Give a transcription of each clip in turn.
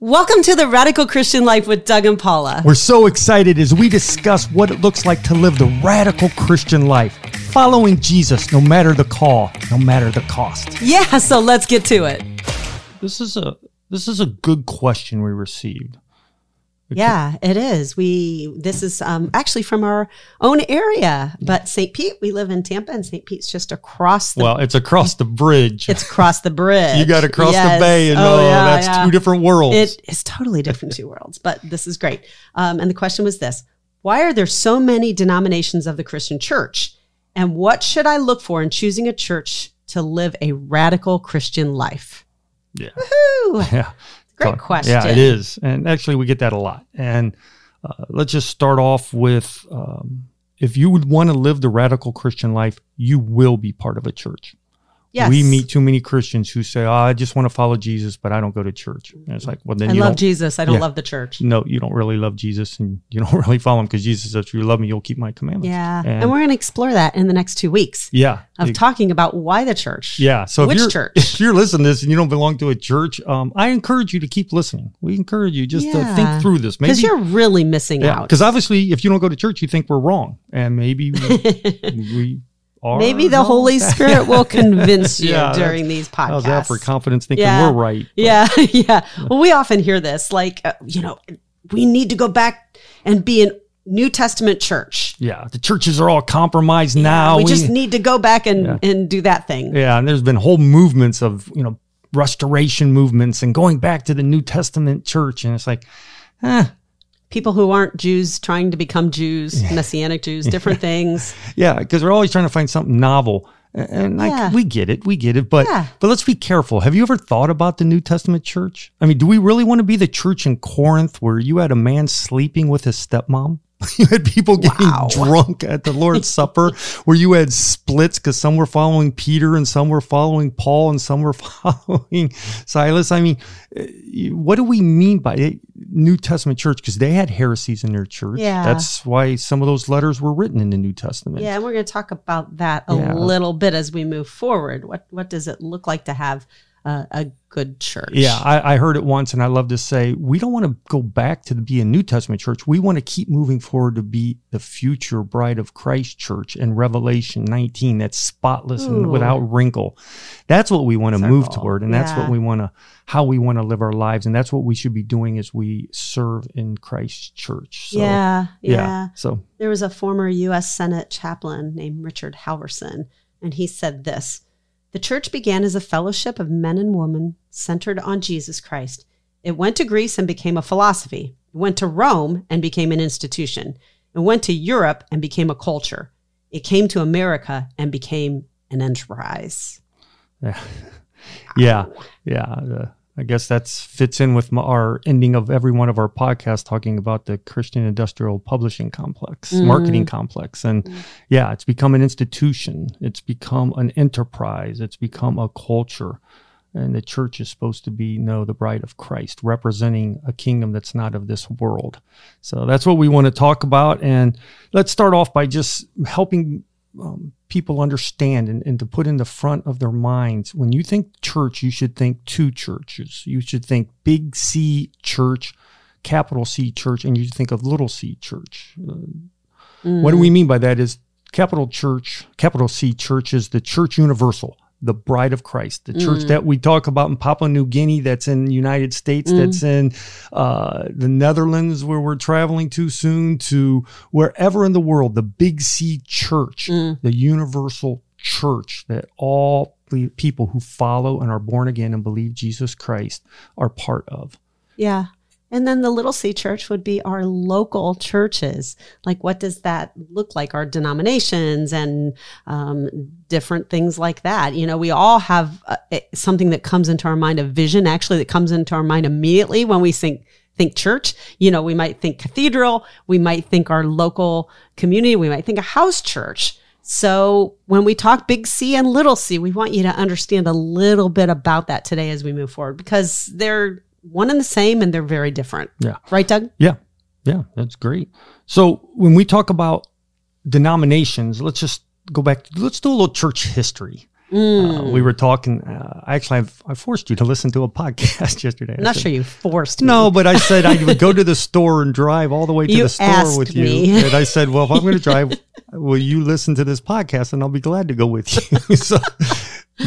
Welcome to the Radical Christian Life with Doug and Paula. We're so excited as we discuss what it looks like to live the radical Christian life, following Jesus no matter the call, no matter the cost. Yeah, so let's get to it. This is a this is a good question we received. Yeah, it is. We this is um, actually from our own area, but St. Pete. We live in Tampa, and St. Pete's just across the. Well, it's across the bridge. it's across the bridge. you got to cross Yes. the bay, and Oh, oh, yeah, that's yeah. two different worlds. It is totally different two worlds, but this is great. Um, and the question was this: Why are there so many denominations of the Christian Church? And what should I look for in choosing a church to live a radical Christian life? yeah. Woo! yeah. Great So, question. Yeah, it is. And actually, we get that a lot. And uh, let's just start off with um, if you would want to live the radical Christian life, you will be part of a church. Yes. We meet too many Christians who say, oh, I just want to follow Jesus, but I don't go to church. And it's like, well, then I you love don't. Jesus. I don't Yeah. love the church. No, you don't really love Jesus and you don't really follow him because Jesus says, if you love me, you'll keep my commandments. Yeah. And, And, we're going to explore that in the next two weeks yeah. of it- talking about why the church. yeah. So Which if you're, church? if you're listening to this and you don't belong to a church, um, I encourage you to keep listening. We encourage you just to think through this. Because you're really missing Yeah, out. because obviously, if you don't go to church, you think we're wrong, and maybe we, we are. Maybe the wrong. Holy Spirit will convince you Yeah, during these podcasts. How's that for confidence thinking Yeah. we're right? But Yeah, yeah. Well, we often hear this, like, uh, you know, we need to go back and be an New Testament church. yeah. The churches are all compromised now. we, just need to go back and, and do that thing. yeah, and there's been whole movements of you know restoration movements and going back to the New Testament church, and it's like, eh, People who aren't Jews trying to become Jews, Messianic Jews, different things. yeah, because they're always trying to find something novel. And- like Yeah. we get it, we get it, but Yeah. but let's be careful. Have you ever thought about the New Testament church? I mean, do we really want to be the church in Corinth where you had a man sleeping with his stepmom? You had people getting Wow. drunk at the Lord's Supper, where you had splits because some were following Peter and some were following Paul and some were following Silas. I mean, uh, what do we mean by it? New Testament church? Because they had heresies in their church. Yeah. That's why some of those letters were written in the New Testament. Yeah, and we're going to talk about that a Yeah. little bit as we move forward. What what does it look like to have a, a good church? Yeah, I, I heard it once, and I love to say we don't want to go back to be a New Testament church. We want to keep moving forward to be the future bride of Christ church in Revelation 19 that's spotless Ooh. and without wrinkle. That's what we want to move toward, and that's Yeah. what we want to, how we want to live our lives, and that's what we should be doing as we serve in Christ church. So, yeah, yeah, So There was a former U.S. Senate chaplain named Richard Halverson, and he said this The church began as a fellowship of men and women centered on Jesus Christ. It went to Greece and became a philosophy. It went to Rome and became an institution. It went to Europe and became a culture. It came to America and became an enterprise. Yeah, yeah, yeah. Uh, I guess that fits in with my, our ending of every one of our podcasts, talking about the Christian industrial publishing complex, Mhm. marketing complex, and Mm. yeah, it's become an institution. It's become an enterprise. It's become a culture, and the church is supposed to be you no the bride of Christ, representing a kingdom that's not of this world. So that's what we want to talk about, and let's start off by just helping um, people understand and, and to put in the front of their minds when you think church you should think two churches. You should think big c church capital c church and you should think of little c church. Uh, what do we mean by that is capital church capital c church is the church universal the bride of christ the church mm. that we talk about in papua new guinea that's in the united states mm. that's in uh, the netherlands where we're traveling to soon to wherever in the world the big c church mm. the universal church that all the people who follow and are born again and believe jesus christ are part of. Yeah. And then the little c church would be our local churches. Like, what does that look like? Our denominations and um, different things like that. You know, we all have uh, eh, something that comes into our mind, a vision actually that comes into our mind immediately when we think think church. You know, we might think cathedral, we might think our local community, we might think a house church. So when we talk big C and little c, we want you to understand a little bit about that today as we move forward because they're one and the same and they're very different. Yeah. Right, Doug? Yeah. Yeah, that's great. So when we talk about denominations, let's just go back. Let's do a little church history. Uh, we were talking. Uh, actually, I've, I forced you to listen to a podcast yesterday. I'm not sure you forced me. No, but I said I would go to the store and drive all the way to You the store with you. And I said, well, if I'm going to drive, will you listen to this podcast and I'll be glad to go with you. so,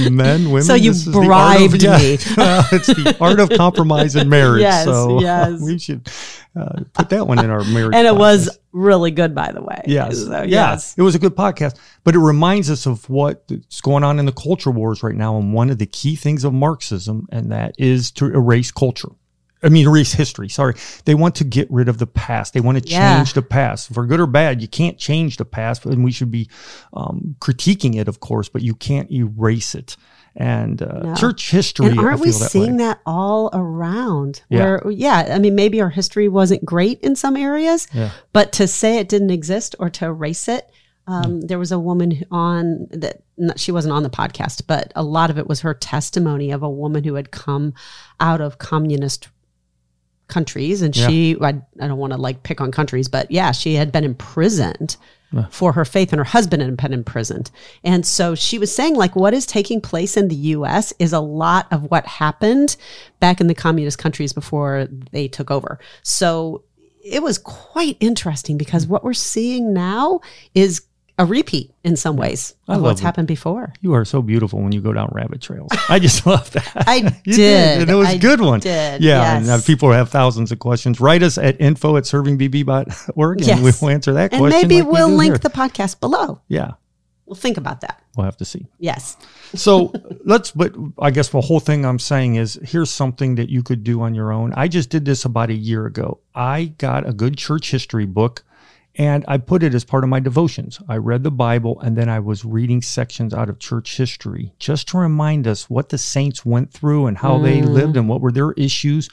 men, women. So you this is the art of- bribed yeah. me. It's the art of compromise in marriage. Yes, so yes. we should uh, put that one in our marriage. And it podcast. was really good, by the way. Yes. So, yeah. yes. It was a good podcast, but it reminds us of what's going on in the culture wars right now. And one of the key things of Marxism, and that is to erase culture. I mean, erase history. Sorry. They want to get rid of the past. They want to Yeah. change the past. For good or bad, you can't change the past, and we should be um, critiquing it, of course, but you can't erase it. And uh, No. church history. And aren't we feel that seeing way. that all around? Yeah. Where, yeah, I mean, maybe our history wasn't great in some areas, Yeah. but to say it didn't exist or to erase it, um, Hmm. there was a woman on that. Not, she wasn't on the podcast, but a lot of it was her testimony of a woman who had come out of communist countries, and Yeah. she. I, I don't want to like pick on countries, but yeah, she had been imprisoned Yeah. for her faith, and her husband had been imprisoned. And so she was saying, like, what is taking place in the US is a lot of what happened back in the communist countries before they took over. So it was quite interesting because what we're seeing now is a repeat in some ways I of what's it. happened before. You are so beautiful when you go down rabbit trails. I just love that. I You did. and it was I a good one. did, Yeah, and uh, people have thousands of questions. Write us at info at servingbb.org and Yes. we'll answer that And question. maybe like we we'll do link here. the podcast below. Yeah, We'll think about that. we'll have to see. Yes. So let's, but I guess the whole thing I'm saying is here's something that you could do on your own. I just did this about a year ago. I got a good church history book and I put it as part of my devotions. I read the Bible and then I was reading sections out of church history just to remind us what the saints went through and how they lived and what were their issues.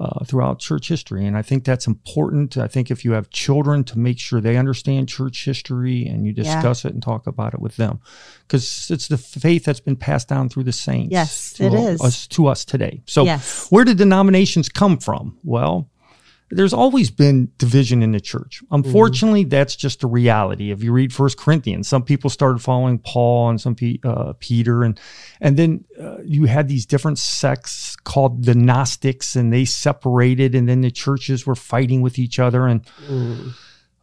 Uh, throughout church history. And I think that's important. I think if you have children, to make sure they understand church history and you Yeah. discuss it and talk about it with them. Because it's the faith that's been passed down through the saints. Yes, to it all- is. Us, to us today. So, Yes. where did denominations come from? Well, there's always been division in the church. Unfortunately, that's just a reality. If you read First Corinthians, some people started following Paul and some pe- uh, Peter, and and then uh, you had these different sects called the Gnostics, and they separated, and then the churches were fighting with each other, and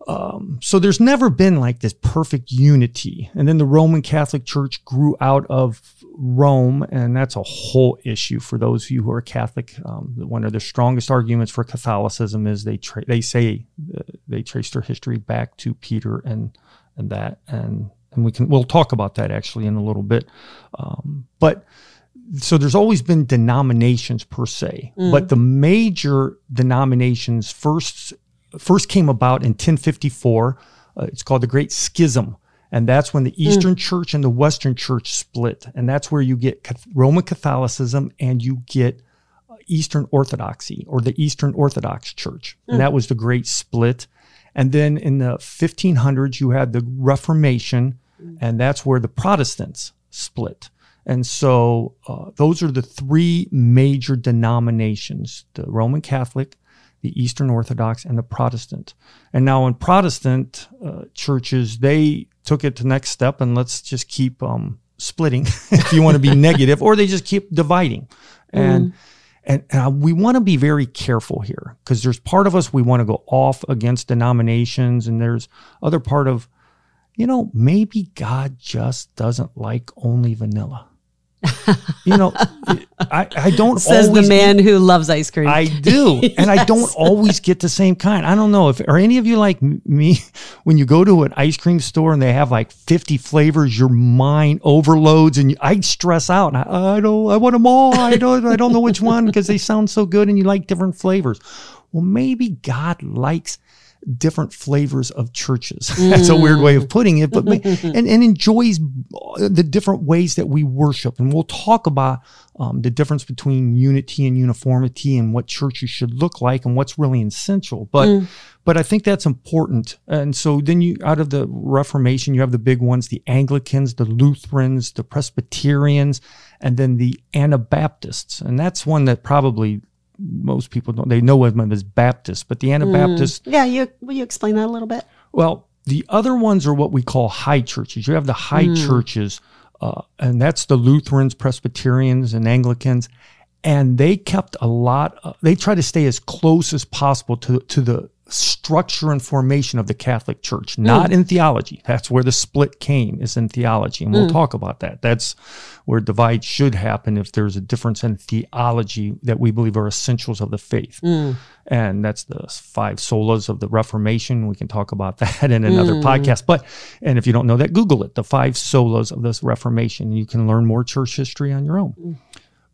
um, so there's never been like this perfect unity. And then the Roman Catholic Church grew out of Rome, and that's a whole issue for those of you who are Catholic. Um, one of the strongest arguments for Catholicism is they tra- they say uh, they trace their history back to Peter and and that, and and we can we'll talk about that actually in a little bit. Um, but so there's always been denominations per se, but the major denominations first first came about in 1054. Uh, it's called the Great Schism. And that's when the Eastern Church and the Western Church split. And that's where you get Roman Catholicism and you get uh, Eastern Orthodoxy or the Eastern Orthodox Church. And that was the great split. And then in the 1500s, you had the Reformation, and that's where the Protestants split. And so uh, those are the three major denominations the Roman Catholic, the Eastern Orthodox, and the Protestant. And now in Protestant uh, churches, they took it to the next step and let's just keep um, splitting if you want to be negative, or they just keep dividing. And and, and I- we want to be very careful here because there's part of us we want to go off against denominations, and there's other part of, you know, maybe God just doesn't like only vanilla. You know, I, I don't Says the man who loves ice cream. I do, and I don't always get the same kind. I don't know if are any of you like me when you go to an ice cream store and they have like fifty flavors, your mind overloads, and you, I stress out. And I, I don't, I want them all. I don't, I don't know which one because they sound so good, and you like different flavors. Well, maybe God likes different flavors of churches. That's a weird way of putting it, but and, and enjoys the different ways that we worship. And we'll talk about um, the difference between unity and uniformity and what churches should look like and what's really essential. But but I think that's important. And so then you out of the Reformation, you have the big ones: the Anglicans, the Lutherans, the Presbyterians, and then the Anabaptists. And that's one that probably most people don't. They know of them as Baptists, but the Anabaptists mm. yeah, you will you explain that a little bit? well, the other ones are what we call high churches. You have the high mm. churches uh, and that's the Lutherans, Presbyterians, and Anglicans. And they kept a lot. Of, they tried to stay as close as possible to to the structure and formation of the Catholic Church, hmm. not in theology. That's where the split came, is in theology. And we'll hmm. talk about that. That's where divide should happen if there's a difference in theology that we believe are essentials of the faith. Hmm. And that's the five solas of the Reformation. We can talk about that in another podcast. But, and if you don't know that, Google it, the five solas of this Reformation. You can learn more church history on your own.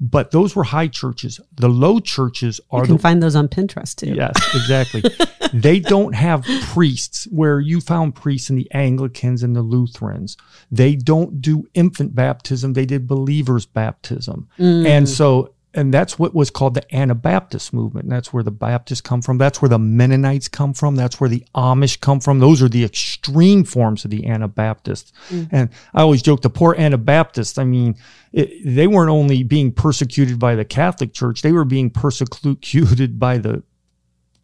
But those were high churches. The low churches are You the can find those on Pinterest too. Yes, exactly. they don't have priests where you found priests in the Anglicans and the Lutherans. They don't do infant baptism. They did believers baptism. Mm. And so, and that's what was called the Anabaptist movement. And that's where the Baptists come from. That's where the Mennonites come from. That's where the Amish come from. Those are the extreme forms of the Anabaptists. And I always joke the poor Anabaptists, I mean, it, they weren't only being persecuted by the Catholic Church, they were being persecuted by the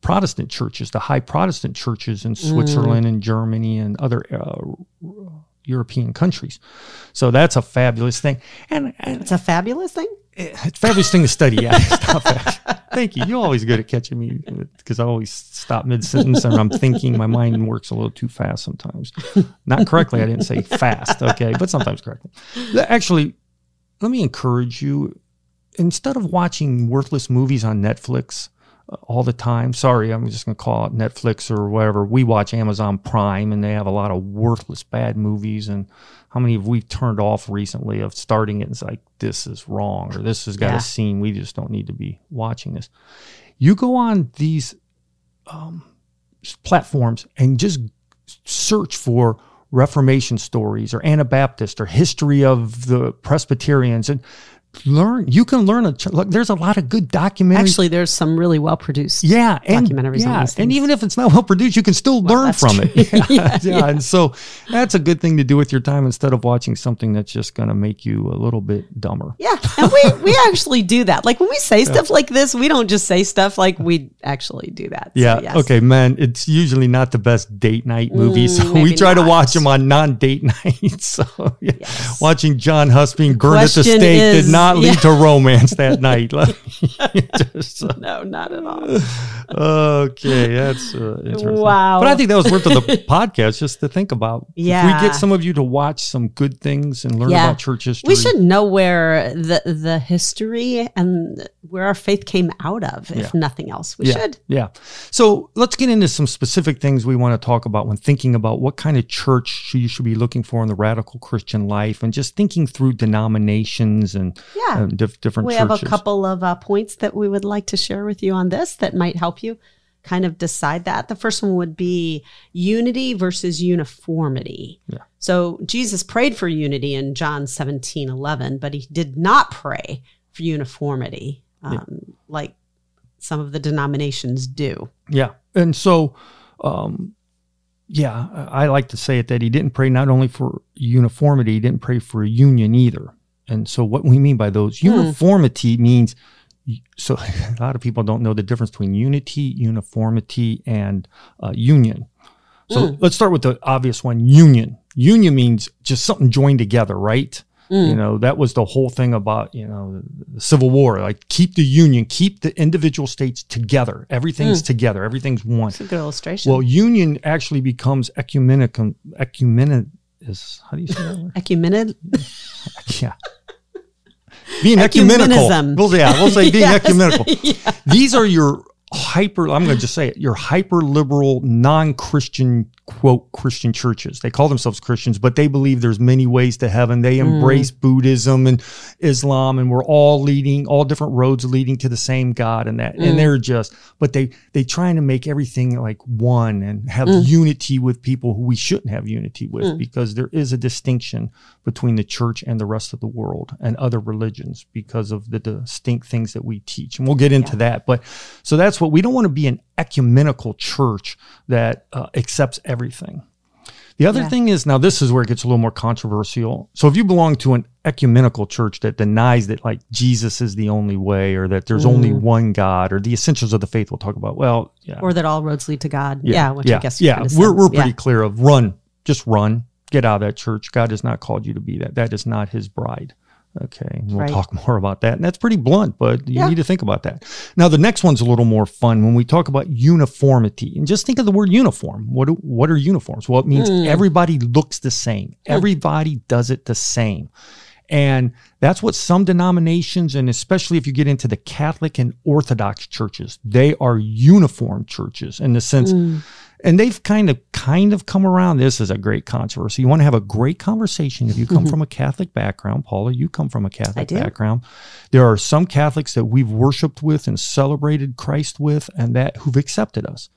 Protestant churches, the high Protestant churches in Switzerland and Germany and other uh, European countries. So that's a fabulous thing. And, and It's a fabulous thing. It's fabulous thing to study. Yeah, not bad. Thank you. You're always good at catching me because I always stop mid sentence and I'm thinking. My mind works a little too fast sometimes. Not correctly. I didn't say fast. Okay, but sometimes correctly. Actually, let me encourage you. Instead of watching worthless movies on Netflix all the time, sorry, I'm just going to call it Netflix or whatever. We watch Amazon Prime, and they have a lot of worthless bad movies. And how many have we turned off recently of starting it? And it's like this is wrong or this has got Yeah. a scene. We just don't need to be watching this. You go on these um, platforms and just search for Reformation stories or Anabaptist or history of the Presbyterians and learn. You can learn a. Look, there's a lot of good documentaries. Actually, there's some really well produced. yeah, and documentaries on yeah, and even if it's not well produced, you can still learn from true. it. Yeah, Yeah, yeah, and so that's a good thing to do with your time instead of watching something that's just going to make you a little bit dumber. Yeah, and we we actually do that. Like when we say stuff like this, we don't just say stuff like we actually do that. So, Yeah. yes. Okay, man. It's usually not the best date night mm, movies, so we try to watch them on non-date nights. So yeah. Yes. watching John Hus being burned at the stake is- did not lead yeah. to romance that night. Just, uh, No, not at all. okay, that's uh, interesting. Wow. But I think that was worth of the podcast just to think about. If Yeah. we get some of you to watch some good things and learn Yeah. about church history. We should know where the the history and where our faith came out of, if Yeah. nothing else. We should. Yeah. So let's get into some specific things we want to talk about when thinking about what kind of church should- you should be looking for in the radical Christian life and just thinking through denominations and Yeah. um, dif- different we churches. have a couple of uh, points that we would like to share with you on this that might help you kind of decide that. The first one would be unity versus uniformity. Yeah. So Jesus prayed for unity in John 17 11, but he did not pray for uniformity um, like some of the denominations do. Yeah. And so, um, yeah, I like to say it that he didn't pray not only for uniformity, he didn't pray for union either. And so, what we mean by those, Hmm. uniformity means so a lot of people don't know the difference between unity, uniformity, and uh, union. So Hmm. let's start with the obvious one union. Union means just something joined together, right? Hmm. You know, that was the whole thing about, you know, the Civil War. Like, keep the union, keep the individual states together. Everything's together, everything's one. It's a good illustration. Well, union actually becomes ecumenical. Ecumenic is, how do you say that word? Ecumenid. Yeah. Being ecumenical. Ecumenism. Well, yeah, we'll say being Yes. ecumenical. These are your hyper, I'm going to just say it, your hyper liberal, non Christian, quote, Christian churches. They call themselves Christians, but they believe there's many ways to heaven. They hmm. embrace Buddhism and Islam, and we're all leading, all different roads leading to the same God and that. And hmm. they're just, but they, they trying to make everything like one and have hmm. unity with people who we shouldn't have unity with because there is a distinction between the church and the rest of the world and other religions because of the distinct things that we teach. And we'll get into that. But so that's what we don't want to be an ecumenical church that uh, accepts everything. The other Yeah. thing is now this is where it gets a little more controversial. So if you belong to an ecumenical church that denies that like Jesus is the only way or that there's only one God or the essentials of the faith we'll talk about. Well, yeah. or that all roads lead to God. Yeah, which yeah, I guess yeah, kinda we're said. we're pretty Yeah. clear of run, just run. get out of that church. God has not called you to be that. That is not his bride. Okay. We'll Right. talk more about that. And that's pretty blunt, but you Yeah. need to think about that. Now, the next one's a little more fun when we talk about uniformity. And just think of the word uniform. What, do, what are uniforms? Well, it means hmm. everybody looks the same, hmm. everybody does it the same. And that's what some denominations, and especially if you get into the Catholic and Orthodox churches, they are uniform churches in the sense, hmm. And they've kind of kind of come around. This is a great controversy. You want to have a great conversation if you come mm-hmm. from a Catholic background, Paula. You come from a Catholic background. There are some Catholics that we've worshipped with and celebrated Christ with, and that who've accepted us.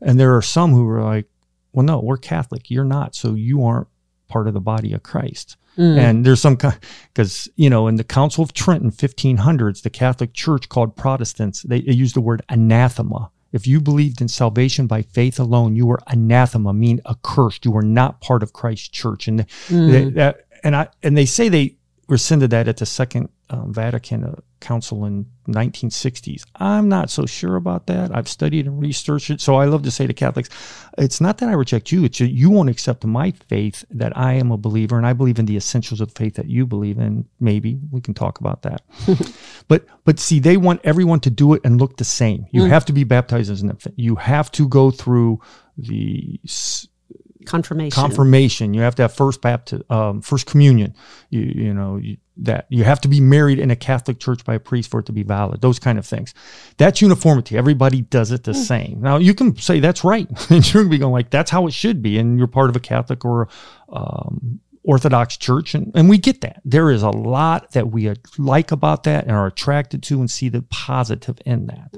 And there are some who are like, "Well, no, we're Catholic. You're not, so you aren't part of the body of Christ." Mm. And there's some kind because you know in the Council of Trent in 1500s, the Catholic Church called Protestants they, they used the word anathema. If you believed in salvation by faith alone, you were anathema, mean accursed. You were not part of Christ's church, and mm. they, that and I and they say they rescinded that at the Second um, Vatican uh, Council in 1960s. I'm not so sure about that. I've studied and researched it, so I love to say to Catholics, it's not that I reject you; it's you won't accept my faith that I am a believer, and I believe in the essentials of faith that you believe in. Maybe we can talk about that. but but see, they want everyone to do it and look the same. You have to be baptized as an infant. You have to go through the Confirmation. confirmation. You have to have first baptism, um, first communion. You you know you, that you have to be married in a Catholic church by a priest for it to be valid. Those kind of things. That's uniformity. Everybody does it the same. Now you can say that's right, and you're gonna be going like that's how it should be, and you're part of a Catholic or um, Orthodox church, and, and we get that. There is a lot that we like about that and are attracted to and see the positive in that.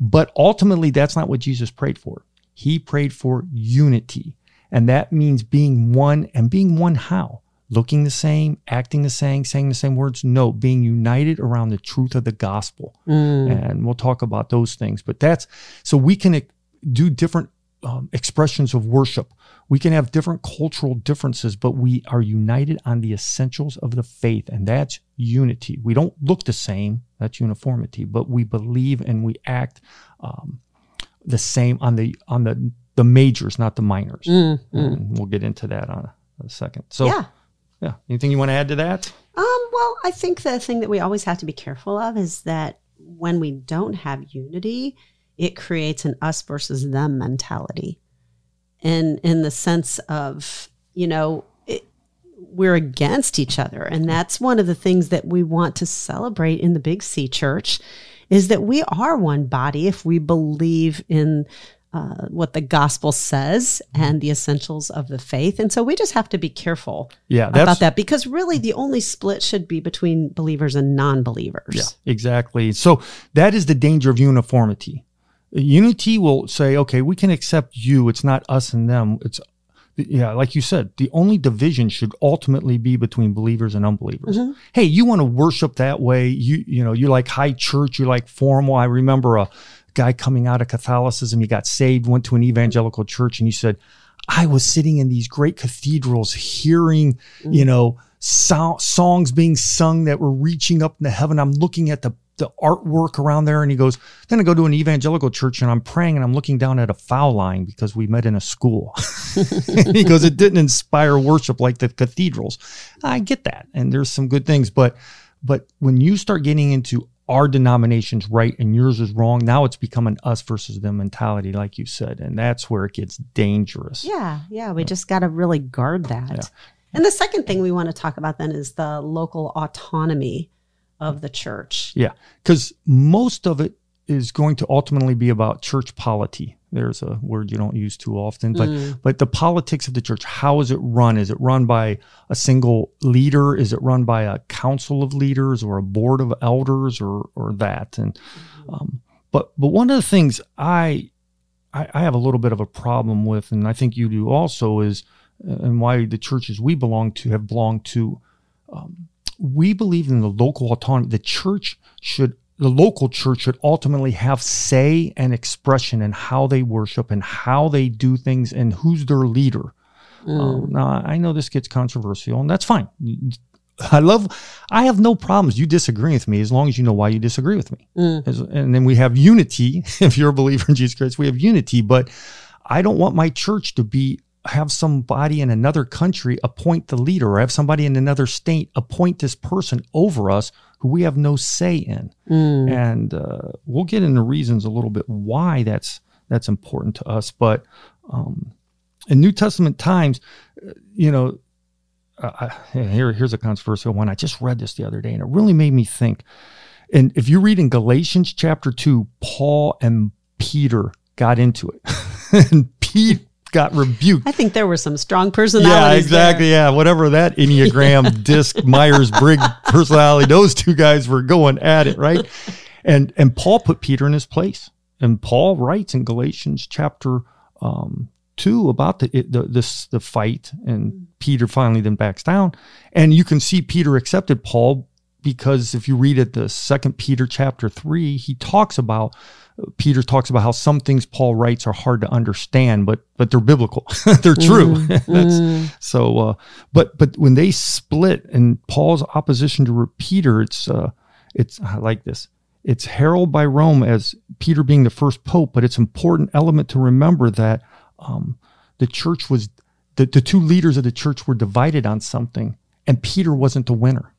But ultimately, that's not what Jesus prayed for. He prayed for unity. And that means being one and being one how? Looking the same, acting the same, saying the same words? No, being united around the truth of the gospel. And we'll talk about those things. But that's so we can do different um, expressions of worship. We can have different cultural differences, but we are united on the essentials of the faith, and that's unity. We don't look the same, that's uniformity, but we believe and we act um, the same on the on the the majors, not the minors. And we'll get into that on a, a second. So, yeah. yeah. Anything you want to add to that? Um, well, I think the thing that we always have to be careful of is that when we don't have unity, it creates an us versus them mentality. In in the sense of, you know, it, we're against each other. And that's one of the things that we want to celebrate in the Big C church is that we are one body if we believe in uh, what the gospel says and the essentials of the faith. And so we just have to be careful Yeah, about that because really the only split should be between believers and non-believers. Yeah, exactly. So that is the danger of uniformity. Unity will say, okay, we can accept you. It's not us and them. It's yeah, like you said, the only division should ultimately be between believers and unbelievers. Hey, you want to worship that way? You you know, you like high church, you like formal. I remember a guy coming out of Catholicism. He got saved, went to an evangelical church, and he said, "I was sitting in these great cathedrals, hearing mm. you know so- songs being sung that were reaching up into heaven. I'm looking at the the artwork around there, and he goes, then I go to an evangelical church and I'm praying and I'm looking down at a foul line because we met in a school. he goes, it didn't inspire worship like the cathedrals. I get that, and there's some good things, but but when you start getting into our denomination's right and yours is wrong, now it's become an us versus them mentality, like you said, and that's where it gets dangerous. Yeah, yeah, we just got to really guard that. And the second thing we want to talk about then is the local autonomy of the church. Yeah, because most of it is going to ultimately be about church polity. There's a word you don't use too often, but but the politics of the church. How is it run? Is it run by a single leader? Is it run by a council of leaders or a board of elders or or that? And um, but but one of the things I, I I have a little bit of a problem with, and I think you do also, is uh, and why the churches we belong to have belonged to we believe in the local autonomy. The church should, the local church should ultimately have say and expression in how they worship and how they do things and who's their leader. Um, now, I know this gets controversial, and that's fine. I love, I have no problems. You disagree with me as long as you know why you disagree with me. As- And then we have unity. If you're a believer in Jesus Christ, we have unity. But I don't want my church to be have somebody in another country appoint the leader or have somebody in another state appoint this person over us who we have no say in. Mm. And uh, we'll get into reasons a little bit why that's that's important to us. But um, in New Testament times, uh, you know, uh, here here's a controversial one. I just read this the other day, and it really made me think. And if you read in Galatians chapter two, Paul and Peter got into it, and Pete got rebuked. I think there were some strong personalities. Yeah, exactly. There. Yeah, whatever that Enneagram disc Myers Briggs personality, those two guys were going at it, right? And and Paul put Peter in his place, and Paul writes in Galatians chapter um, two about the, the this the fight, and Peter finally then backs down, and you can see Peter accepted Paul because if you read it, the second Peter chapter three, he talks about Peter talks about how some things Paul writes are hard to understand, but but they're biblical, they're true. Mm, mm. So, uh, but but when they split and Paul's opposition to Peter, it's uh, it's I like this. It's heralded by Rome as Peter being the first pope, but it's important element to remember that um, the church was the, the two leaders of the church were divided on something, and Peter wasn't the winner.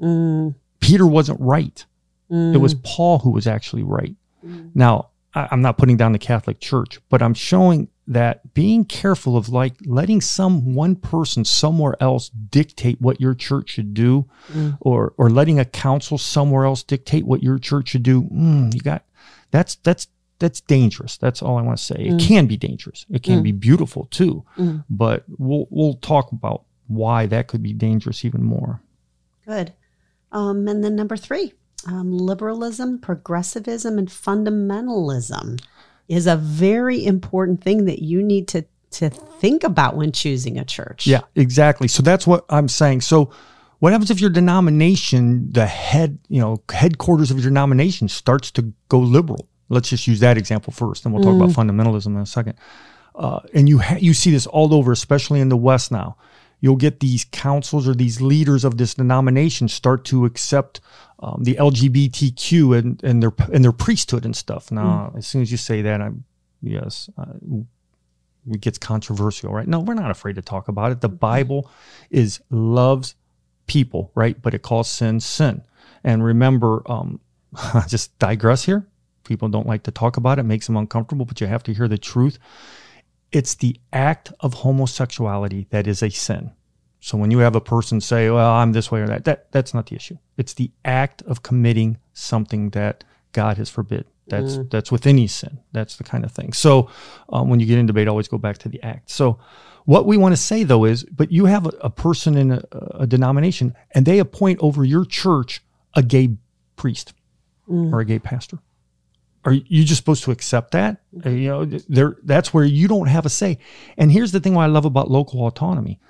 Mm. Peter wasn't right. Mm. It was Paul who was actually right. Mm. Now, I, I'm not putting down the Catholic Church, but I'm showing that being careful of like letting some one person somewhere else dictate what your church should do mm. or or letting a council somewhere else dictate what your church should do mm, you got that's that's that's dangerous that's all i want to say mm. it can be dangerous it can mm. be beautiful too mm. but we'll we'll talk about why that could be dangerous even more good um, and then number three um, liberalism, progressivism, and fundamentalism is a very important thing that you need to to think about when choosing a church. Yeah, exactly. So that's what I'm saying. So what happens if your denomination, the head, you know, headquarters of your denomination starts to go liberal? Let's just use that example first, and we'll talk mm. about fundamentalism in a second. Uh, and you ha- you see this all over, especially in the West now. You'll get these councils or these leaders of this denomination start to accept um, the LGBTQ and, and their and their priesthood and stuff. Now, mm. as soon as you say that, I'm yes, uh, it gets controversial, right? No, we're not afraid to talk about it. The mm-hmm. Bible is loves people, right? But it calls sin sin. And remember, um, just digress here. People don't like to talk about it, it makes them uncomfortable, but you have to hear the truth. It's the act of homosexuality that is a sin. So when you have a person say, "Well, I'm this way or that," that that's not the issue. It's the act of committing something that God has forbid. That's mm. that's within any sin. That's the kind of thing. So um, when you get in debate, always go back to the act. So what we want to say though is, but you have a, a person in a, a, denomination, and they appoint over your church a gay priest mm. or a gay pastor. Are you just supposed to accept that? Uh, you know, there. That's where you don't have a say. And here's the thing: what I love about local autonomy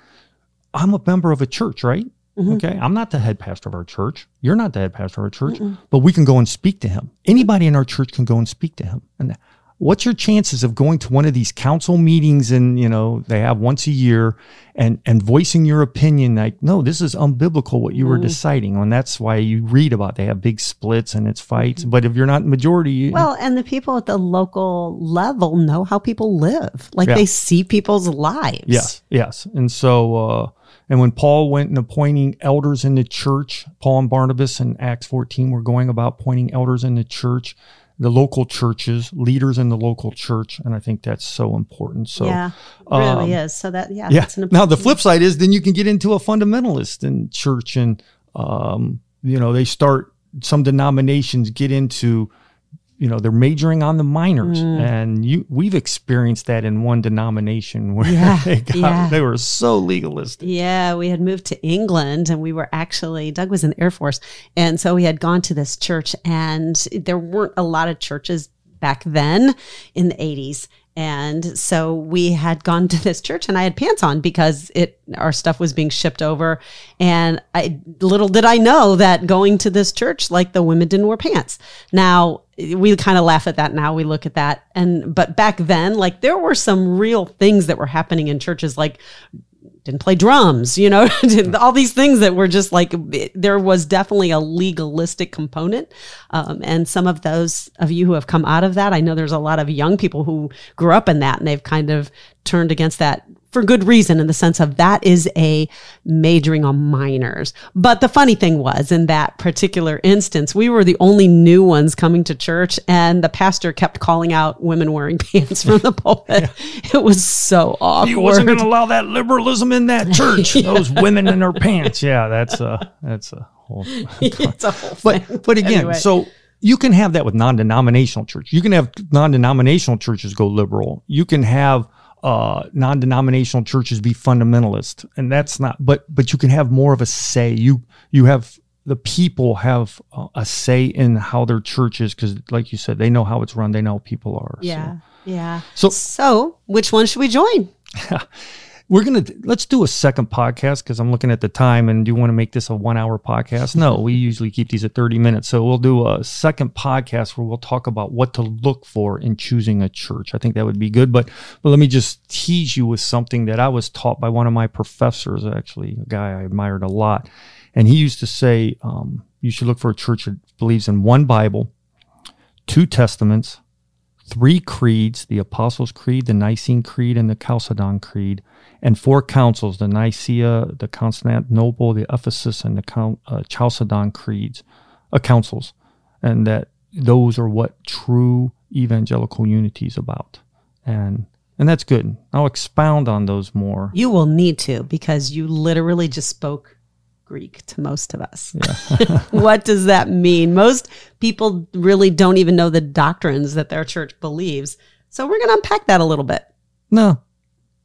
I'm a member of a church, right? Mm-hmm. Okay. I'm not the head pastor of our church. You're not the head pastor of our church, Mm-mm. but we can go and speak to him. Anybody in our church can go and speak to him. And what's your chances of going to one of these council meetings and, you know, they have once a year and, and voicing your opinion like, no, this is unbiblical what you mm-hmm. were deciding And that's why you read about they have big splits and it's fights. Mm-hmm. But if you're not majority, you, well, and the people at the local level know how people live. Like yeah. they see people's lives. Yes. Yes. And so, uh, and when Paul went and appointing elders in the church, Paul and Barnabas in Acts 14 were going about appointing elders in the church, the local churches, leaders in the local church. And I think that's so important. So, yeah, really um, is. So that, yeah. yeah. now, the flip side is then you can get into a fundamentalist in church and, um, you know, they start, some denominations get into, you know they're majoring on the minors mm. and you we've experienced that in one denomination where yeah, they, got, yeah. they were so legalistic yeah we had moved to england and we were actually doug was in the air force and so we had gone to this church and there weren't a lot of churches back then in the 80s and so we had gone to this church and I had pants on because it our stuff was being shipped over and I little did I know that going to this church like the women didn't wear pants. Now we kind of laugh at that now we look at that and but back then like there were some real things that were happening in churches like didn't play drums, you know, all these things that were just like, there was definitely a legalistic component. Um, and some of those of you who have come out of that, I know there's a lot of young people who grew up in that and they've kind of turned against that for good reason in the sense of that is a majoring on minors. But the funny thing was in that particular instance, we were the only new ones coming to church and the pastor kept calling out women wearing pants from the pulpit. Yeah. It was so awkward. He wasn't going to allow that liberalism in that church. yeah. Those women in their pants. Yeah, that's a, that's a whole, it's a whole but. But again, anyway. so you can have that with non-denominational church. You can have non-denominational churches go liberal. You can have uh, non-denominational churches be fundamentalist, and that's not. But but you can have more of a say. You you have the people have a say in how their church is because, like you said, they know how it's run. They know people are. Yeah, so. yeah. So so which one should we join? we're gonna let's do a second podcast because I'm looking at the time and do you want to make this a one hour podcast? No, we usually keep these at 30 minutes. So we'll do a second podcast where we'll talk about what to look for in choosing a church. I think that would be good. But but let me just tease you with something that I was taught by one of my professors, actually, a guy I admired a lot. And he used to say, um, you should look for a church that believes in one Bible, two testaments, three creeds, the Apostles' Creed, the Nicene Creed, and the Chalcedon Creed and four councils the Nicaea, the Constantinople, the Ephesus, and the uh, Chalcedon creeds, uh, councils. And that those are what true evangelical unity is about. And and that's good. I'll expound on those more. You will need to because you literally just spoke Greek to most of us. Yeah. what does that mean? Most people really don't even know the doctrines that their church believes. So we're going to unpack that a little bit. No,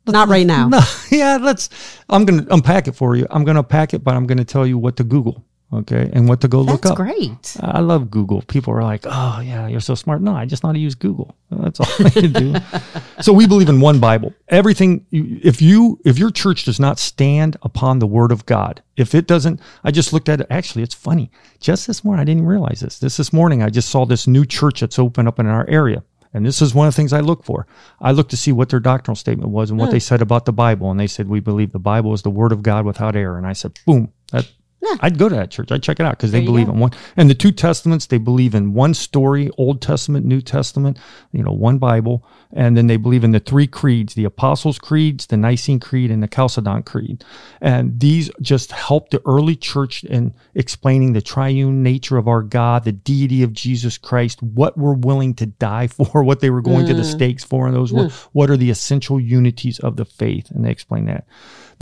not right now. No, yeah, let's. I'm going to unpack it for you. I'm going to unpack it, but I'm going to tell you what to Google, okay, and what to go That's look up. great. I love Google. People are like, "Oh, yeah, you're so smart." No, I just know how to use Google. That's all I can do. so we believe in one Bible. Everything. If you, if your church does not stand upon the Word of God, if it doesn't, I just looked at it. Actually, it's funny. Just this morning, I didn't realize this. This this morning, I just saw this new church that's opened up in our area and this is one of the things I look for. I look to see what their doctrinal statement was and what mm. they said about the Bible. And they said, We believe the Bible is the word of God without error. And I said, Boom, that, yeah. I'd go to that church. I'd check it out because they believe in one. And the two testaments, they believe in one story, Old Testament, New Testament, you know, one Bible. And then they believe in the three creeds, the Apostles' Creeds, the Nicene Creed, and the Chalcedon Creed. And these just help the early church in explaining the triune nature of our God, the deity of Jesus Christ, what we're willing to die for, what they were going mm. to the mm. stakes for, and those mm. were, what are the essential unities of the faith. And they explain that.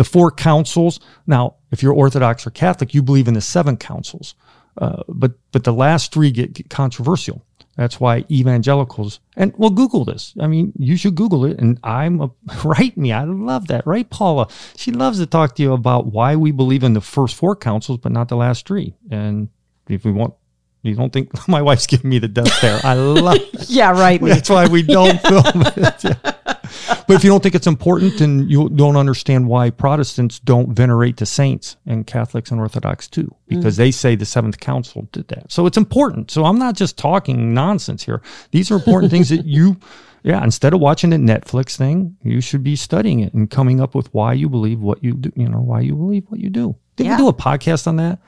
The four councils. Now, if you're Orthodox or Catholic, you believe in the seven councils, uh, but but the last three get, get, controversial. That's why evangelicals and well, Google this. I mean, you should Google it. And I'm a write me. I love that, right, Paula? She loves to talk to you about why we believe in the first four councils, but not the last three. And if we want you don't think my wife's giving me the death stare? I love. yeah, right. That's why we don't film it. But if you don't think it's important, then you don't understand why Protestants don't venerate the saints and Catholics and Orthodox too, because mm. they say the Seventh Council did that. So it's important. So I'm not just talking nonsense here. These are important things that you, yeah, instead of watching a Netflix thing, you should be studying it and coming up with why you believe what you do, you know, why you believe what you do. Did yeah. we do a podcast on that?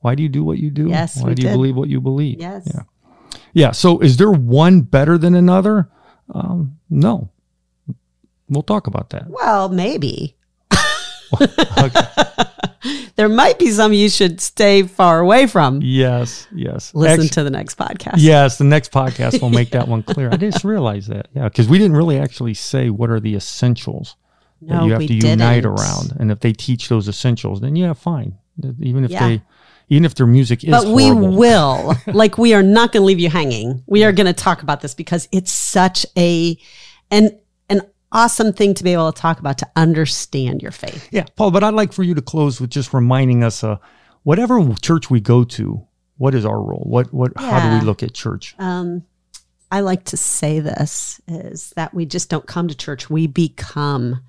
Why do you do what you do? Yes. Why do you believe what you believe? Yes. Yeah. Yeah. So is there one better than another? Um, no. We'll talk about that. Well, maybe. there might be some you should stay far away from. Yes, yes. Listen to the next podcast. Yes, the next podcast will make that one clear. I just realized that. Yeah, because we didn't really actually say what are the essentials no, that you have to didn't. unite around. And if they teach those essentials, then yeah, fine. Even if yeah. they even if their music is but we horrible. will like we are not going to leave you hanging we are going to talk about this because it's such a and awesome thing to be able to talk about to understand your faith. Yeah, Paula, but I'd like for you to close with just reminding us uh, whatever church we go to, what is our role? What what yeah. how do we look at church? Um, I like to say this is that we just don't come to church, we become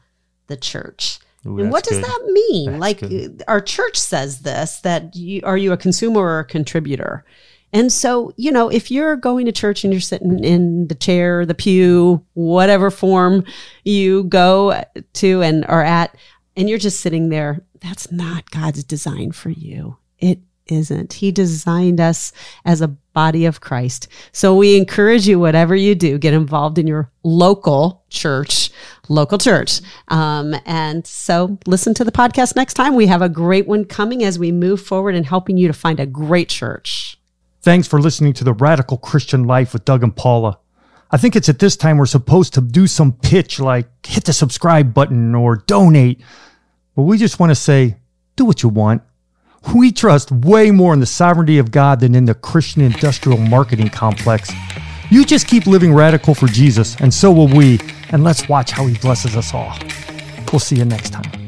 the church. Ooh, and what does good. that mean? That's like good. our church says this that you are you a consumer or a contributor? And so, you know, if you're going to church and you're sitting in the chair, the pew, whatever form you go to and are at, and you're just sitting there, that's not God's design for you. It isn't. He designed us as a body of Christ. So we encourage you, whatever you do, get involved in your local church local church. Um, and so listen to the podcast next time. We have a great one coming as we move forward and helping you to find a great church. Thanks for listening to the Radical Christian Life with Doug and Paula. I think it's at this time we're supposed to do some pitch like hit the subscribe button or donate. But we just want to say, do what you want. We trust way more in the sovereignty of God than in the Christian industrial marketing complex. You just keep living radical for Jesus, and so will we. And let's watch how he blesses us all. We'll see you next time.